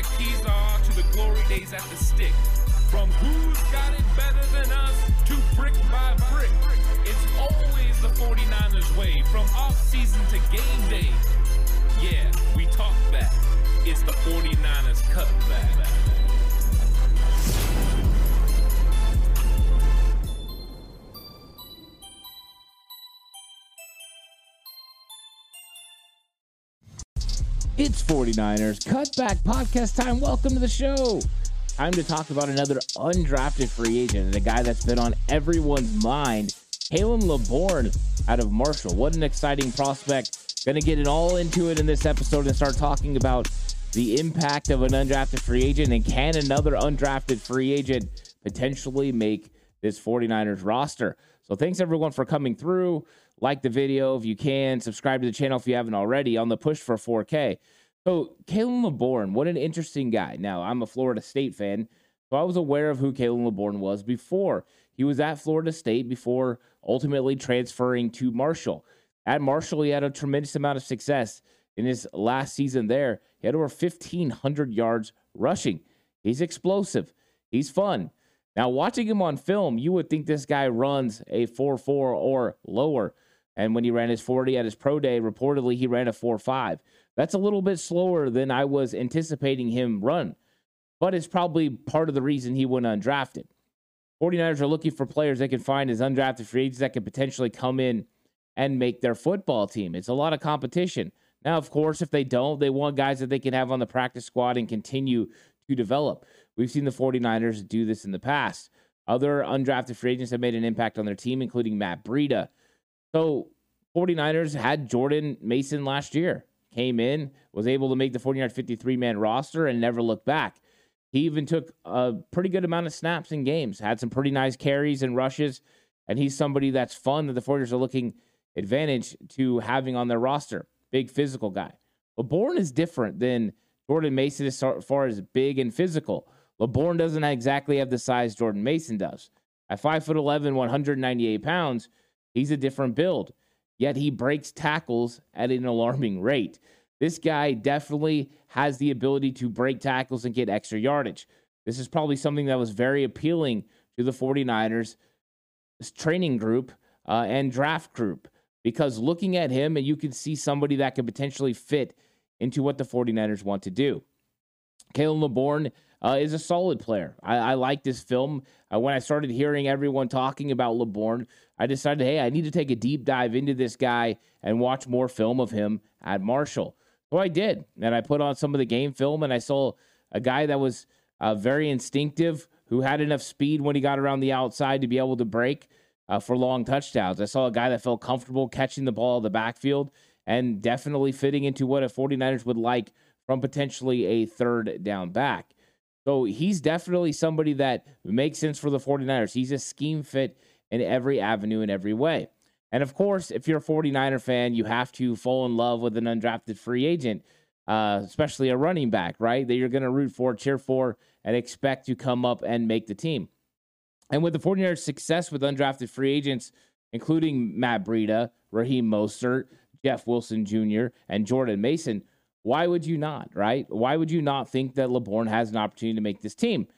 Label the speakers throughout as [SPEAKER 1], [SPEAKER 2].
[SPEAKER 1] a Kezar to the glory days at the stick. From who's got it better than us to brick by brick. It's always the 49ers way from off 49ers Cutback
[SPEAKER 2] Podcast time. Welcome to the show. Time to talk about another undrafted free agent and a guy that's been on everyone's mind, Khalan Laborn out of Marshall. What an exciting prospect. Going to get it all into it in this episode and start talking about the impact of an undrafted free agent and can another undrafted free agent potentially make this 49ers roster. So thanks everyone for coming through. Like the video if you can. Subscribe to the channel if you haven't already on the push for 4K. So, Khalan Laborn, what an interesting guy. Now, I'm a Florida State fan, so I was aware of who Khalan Laborn was before. He was at Florida State before ultimately transferring to Marshall. At Marshall, he had a tremendous amount of success in his last season there. He had over 1,500 yards rushing. He's explosive, he's fun. Now, watching him on film, you would think this guy runs a 4 4 or lower. And when he ran his 40 at his pro day, reportedly he ran a 4 5. That's a little bit slower than I was anticipating him run, but it's probably part of the reason he went undrafted. 49ers are looking for players they can find as undrafted free agents that could potentially come in and make their football team. It's a lot of competition. Now, of course, if they don't, they want guys that they can have on the practice squad and continue to develop. We've seen the 49ers do this in the past. Other undrafted free agents have made an impact on their team, including Matt Breida, so 49ers had Jordan Mason last year. Came in, was able to make the 49 53 man roster and never looked back. He even took a pretty good amount of snaps in games, had some pretty nice carries and rushes, and he's somebody that's fun that the 49ers are looking advantage to having on their roster. Big physical guy. Laborn is different than Jordan Mason as far as big and physical. Laborn doesn't exactly have the size Jordan Mason does. At 5'11, 198 pounds, He's a different build, yet he breaks tackles at an alarming rate. This guy definitely has the ability to break tackles and get extra yardage. This is probably something that was very appealing to the 49ers training group uh, and draft group because looking at him and you can see somebody that could potentially fit into what the 49ers want to do. Khalan Laborn uh, is a solid player. I, I like this film. Uh, when I started hearing everyone talking about Laborn, I decided, hey, I need to take a deep dive into this guy and watch more film of him at Marshall. So I did. And I put on some of the game film and I saw a guy that was uh, very instinctive, who had enough speed when he got around the outside to be able to break uh, for long touchdowns. I saw a guy that felt comfortable catching the ball in the backfield and definitely fitting into what a 49ers would like from potentially a third down back. So he's definitely somebody that makes sense for the 49ers. He's a scheme fit in every avenue in every way. And of course, if you're a 49er fan, you have to fall in love with an undrafted free agent, uh, especially a running back, right? That you're going to root for, cheer for, and expect to come up and make the team. And with the 49ers' success with undrafted free agents, including Matt Breida, Raheem Mostert, Jeff Wilson Jr., and Jordan Mason, why would you not, right? Why would you not think that Laborn has an opportunity to make this team?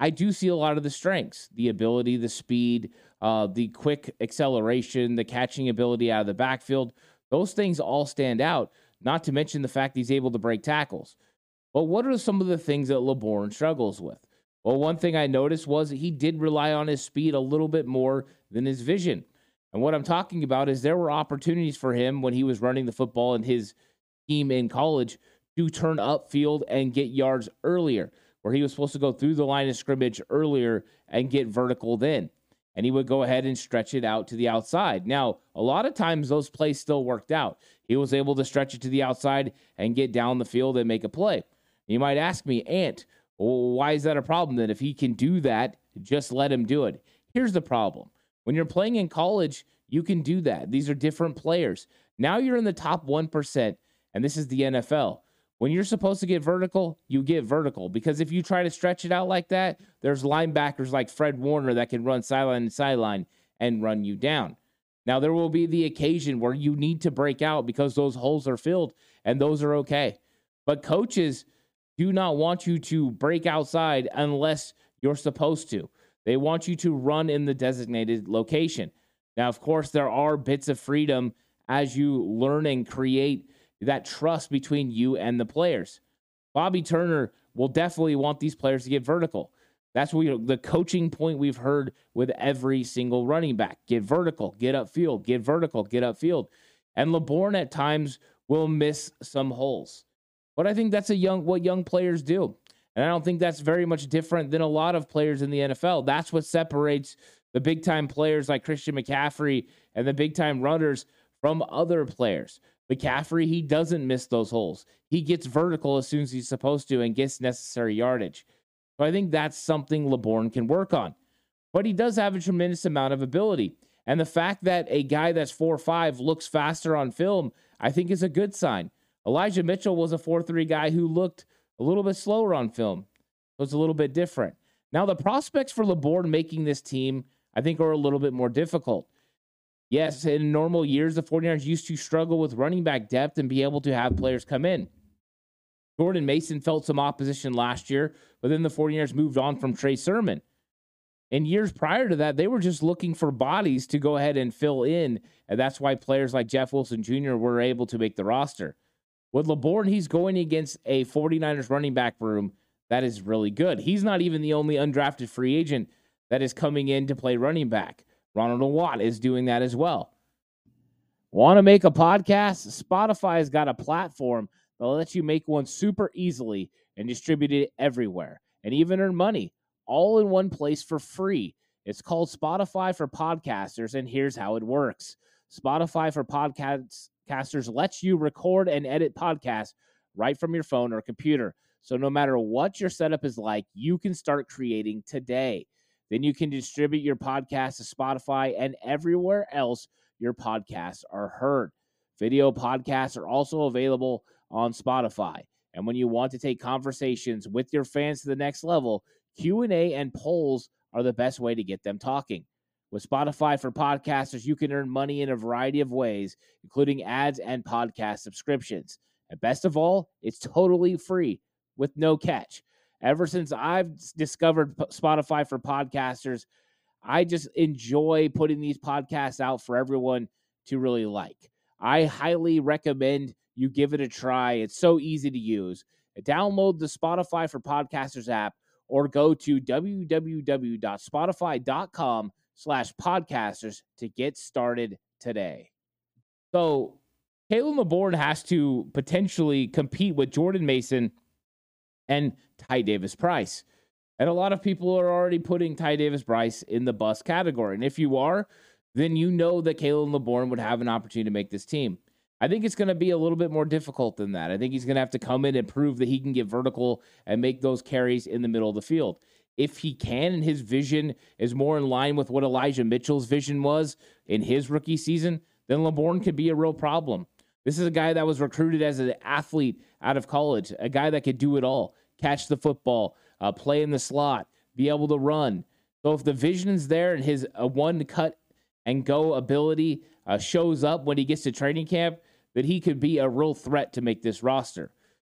[SPEAKER 2] I do see a lot of the strengths, the ability, the speed, uh, the quick acceleration, the catching ability out of the backfield. Those things all stand out, not to mention the fact he's able to break tackles. But what are some of the things that Laborn struggles with? Well, one thing I noticed was he did rely on his speed a little bit more than his vision. And what I'm talking about is there were opportunities for him when he was running the football in his team in college to turn upfield and get yards earlier, where he was supposed to go through the line of scrimmage earlier and get vertical then. And he would go ahead and stretch it out to the outside. Now, a lot of times those plays still worked out. He was able to stretch it to the outside and get down the field and make a play. You might ask me, Ant, why is that a problem then? If he can do that, just let him do it. Here's the problem when you're playing in college, you can do that. These are different players. Now you're in the top 1% and this is the NFL. When you're supposed to get vertical, you get vertical because if you try to stretch it out like that, there's linebackers like Fred Warner that can run sideline to sideline and run you down. Now, there will be the occasion where you need to break out because those holes are filled, and those are okay. But coaches do not want you to break outside unless you're supposed to. They want you to run in the designated location. Now, of course, there are bits of freedom as you learn and create that trust between you and the players. Bobby Turner will definitely want these players to get vertical. That's what we, the coaching point we've heard with every single running back. Get vertical, get upfield, get vertical, get upfield. And Laborn at times will miss some holes. But I think that's a young what young players do. And I don't think that's very much different than a lot of players in the NFL. That's what separates the big time players like Christian McCaffrey and the big time runners from other players. McCaffrey, he doesn't miss those holes. He gets vertical as soon as he's supposed to and gets necessary yardage. So I think that's something Laborn can work on. But he does have a tremendous amount of ability. And the fact that a guy that's 4 5 looks faster on film, I think is a good sign. Elijah Mitchell was a 4 3 guy who looked a little bit slower on film. So it's a little bit different. Now, the prospects for Laborn making this team, I think, are a little bit more difficult. Yes, in normal years, the 49ers used to struggle with running back depth and be able to have players come in. Jordan Mason felt some opposition last year, but then the 49ers moved on from Trey Sermon. In years prior to that, they were just looking for bodies to go ahead and fill in. And that's why players like Jeff Wilson Jr. were able to make the roster. With Laborn, he's going against a 49ers running back room that is really good. He's not even the only undrafted free agent that is coming in to play running back. Ronald Watt is doing that as well. Want to make a podcast? Spotify has got a platform that lets you make one super easily and distribute it everywhere and even earn money all in one place for free. It's called Spotify for Podcasters, and here's how it works Spotify for Podcasters lets you record and edit podcasts right from your phone or computer. So no matter what your setup is like, you can start creating today. Then you can distribute your podcast to Spotify and everywhere else your podcasts are heard. Video podcasts are also available on Spotify. And when you want to take conversations with your fans to the next level, Q&A and polls are the best way to get them talking. With Spotify for podcasters, you can earn money in a variety of ways, including ads and podcast subscriptions. And best of all, it's totally free with no catch. Ever since I've discovered Spotify for podcasters, I just enjoy putting these podcasts out for everyone to really like. I highly recommend you give it a try. It's so easy to use. Download the Spotify for Podcasters app or go to www.spotify.com slash podcasters to get started today. So Khalan Laborn has to potentially compete with Jordan Mason and Ty Davis Price. And a lot of people are already putting Ty Davis Price in the bus category. And if you are, then you know that Khalan Laborn would have an opportunity to make this team. I think it's going to be a little bit more difficult than that. I think he's going to have to come in and prove that he can get vertical and make those carries in the middle of the field. If he can, and his vision is more in line with what Elijah Mitchell's vision was in his rookie season, then Laborn could be a real problem. This is a guy that was recruited as an athlete out of college, a guy that could do it all catch the football, uh, play in the slot, be able to run. So if the vision's there and his uh, one cut and go ability uh, shows up when he gets to training camp, that he could be a real threat to make this roster.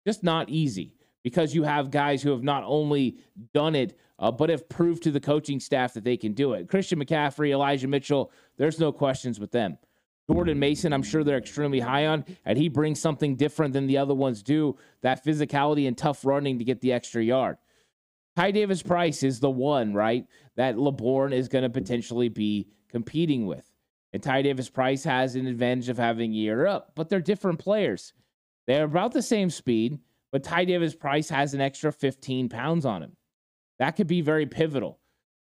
[SPEAKER 2] Just not easy because you have guys who have not only done it, uh, but have proved to the coaching staff that they can do it. Christian McCaffrey, Elijah Mitchell, there's no questions with them. Jordan Mason, I'm sure they're extremely high on, and he brings something different than the other ones do that physicality and tough running to get the extra yard. Ty Davis Price is the one, right, that Laborn is going to potentially be competing with. And Ty Davis Price has an advantage of having year up, but they're different players. They're about the same speed, but Ty Davis Price has an extra 15 pounds on him. That could be very pivotal.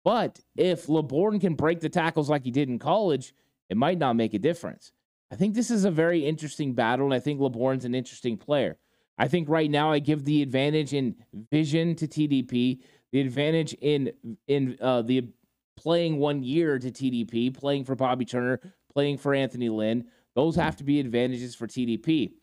[SPEAKER 2] But if Laborn can break the tackles like he did in college, it might not make a difference. I think this is a very interesting battle, and I think Laborn's an interesting player. I think right now I give the advantage in vision to TDP, the advantage in in uh, the playing one year to TDP, playing for Bobby Turner, playing for Anthony Lynn. Those have to be advantages for TDP.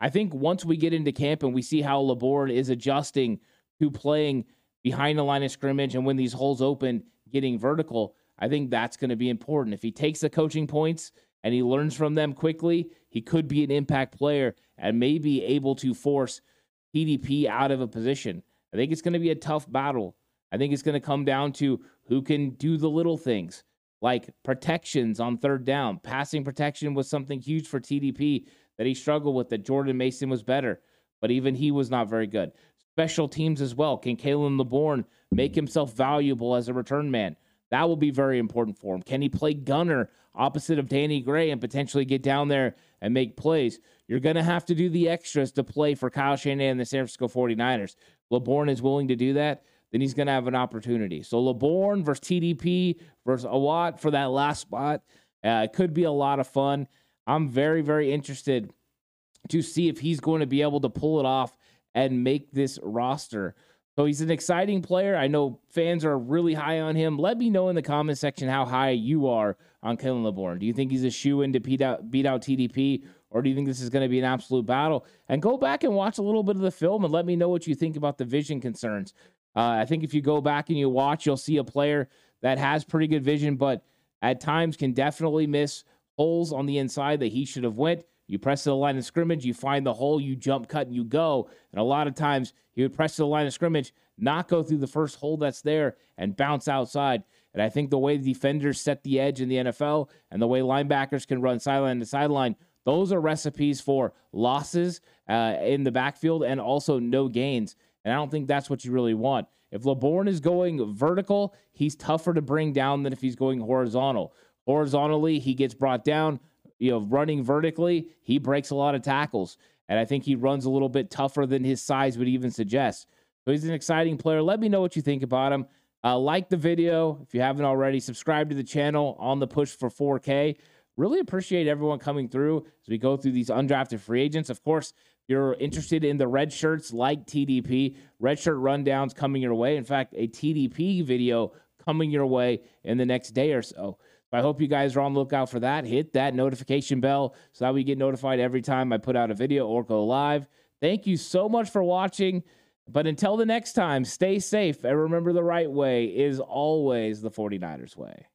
[SPEAKER 2] I think once we get into camp and we see how Laborn is adjusting to playing behind the line of scrimmage and when these holes open, getting vertical, I think that's going to be important. If he takes the coaching points and he learns from them quickly, he could be an impact player and may be able to force TDP out of a position. I think it's going to be a tough battle. I think it's going to come down to who can do the little things like protections on third down. Passing protection was something huge for TDP that he struggled with, that Jordan Mason was better, but even he was not very good. Special teams as well. Can Khalan Laborn make himself valuable as a return man? That will be very important for him. Can he play gunner opposite of Danny Gray and potentially get down there and make plays? You're going to have to do the extras to play for Kyle Shanahan and the San Francisco 49ers. Laborn is willing to do that, then he's going to have an opportunity. So Laborn versus TDP versus Awatt for that last spot. Uh, it could be a lot of fun. I'm very, very interested to see if he's going to be able to pull it off and make this roster. So he's an exciting player. I know fans are really high on him. Let me know in the comment section how high you are on Khalan Laborn. Do you think he's a shoe in to beat out, beat out TDP, or do you think this is going to be an absolute battle? And go back and watch a little bit of the film and let me know what you think about the vision concerns. Uh, I think if you go back and you watch, you'll see a player that has pretty good vision, but at times can definitely miss holes on the inside that he should have went. You press to the line of scrimmage, you find the hole, you jump, cut, and you go. And a lot of times he would press to the line of scrimmage, not go through the first hole that's there, and bounce outside. And I think the way the defenders set the edge in the NFL and the way linebackers can run sideline to sideline, those are recipes for losses uh, in the backfield and also no gains. And I don't think that's what you really want. If Laborn is going vertical, he's tougher to bring down than if he's going horizontal. Horizontally, he gets brought down. You know, running vertically, he breaks a lot of tackles. And I think he runs a little bit tougher than his size would even suggest. So he's an exciting player. Let me know what you think about him. Uh, like the video if you haven't already. Subscribe to the channel on the push for 4K. Really appreciate everyone coming through as we go through these undrafted free agents. Of course, you're interested in the red shirts like TDP, red shirt rundowns coming your way. In fact, a TDP video coming your way in the next day or so. I hope you guys are on the lookout for that. Hit that notification bell so that we get notified every time I put out a video or go live. Thank you so much for watching. But until the next time, stay safe and remember the right way is always the 49ers way.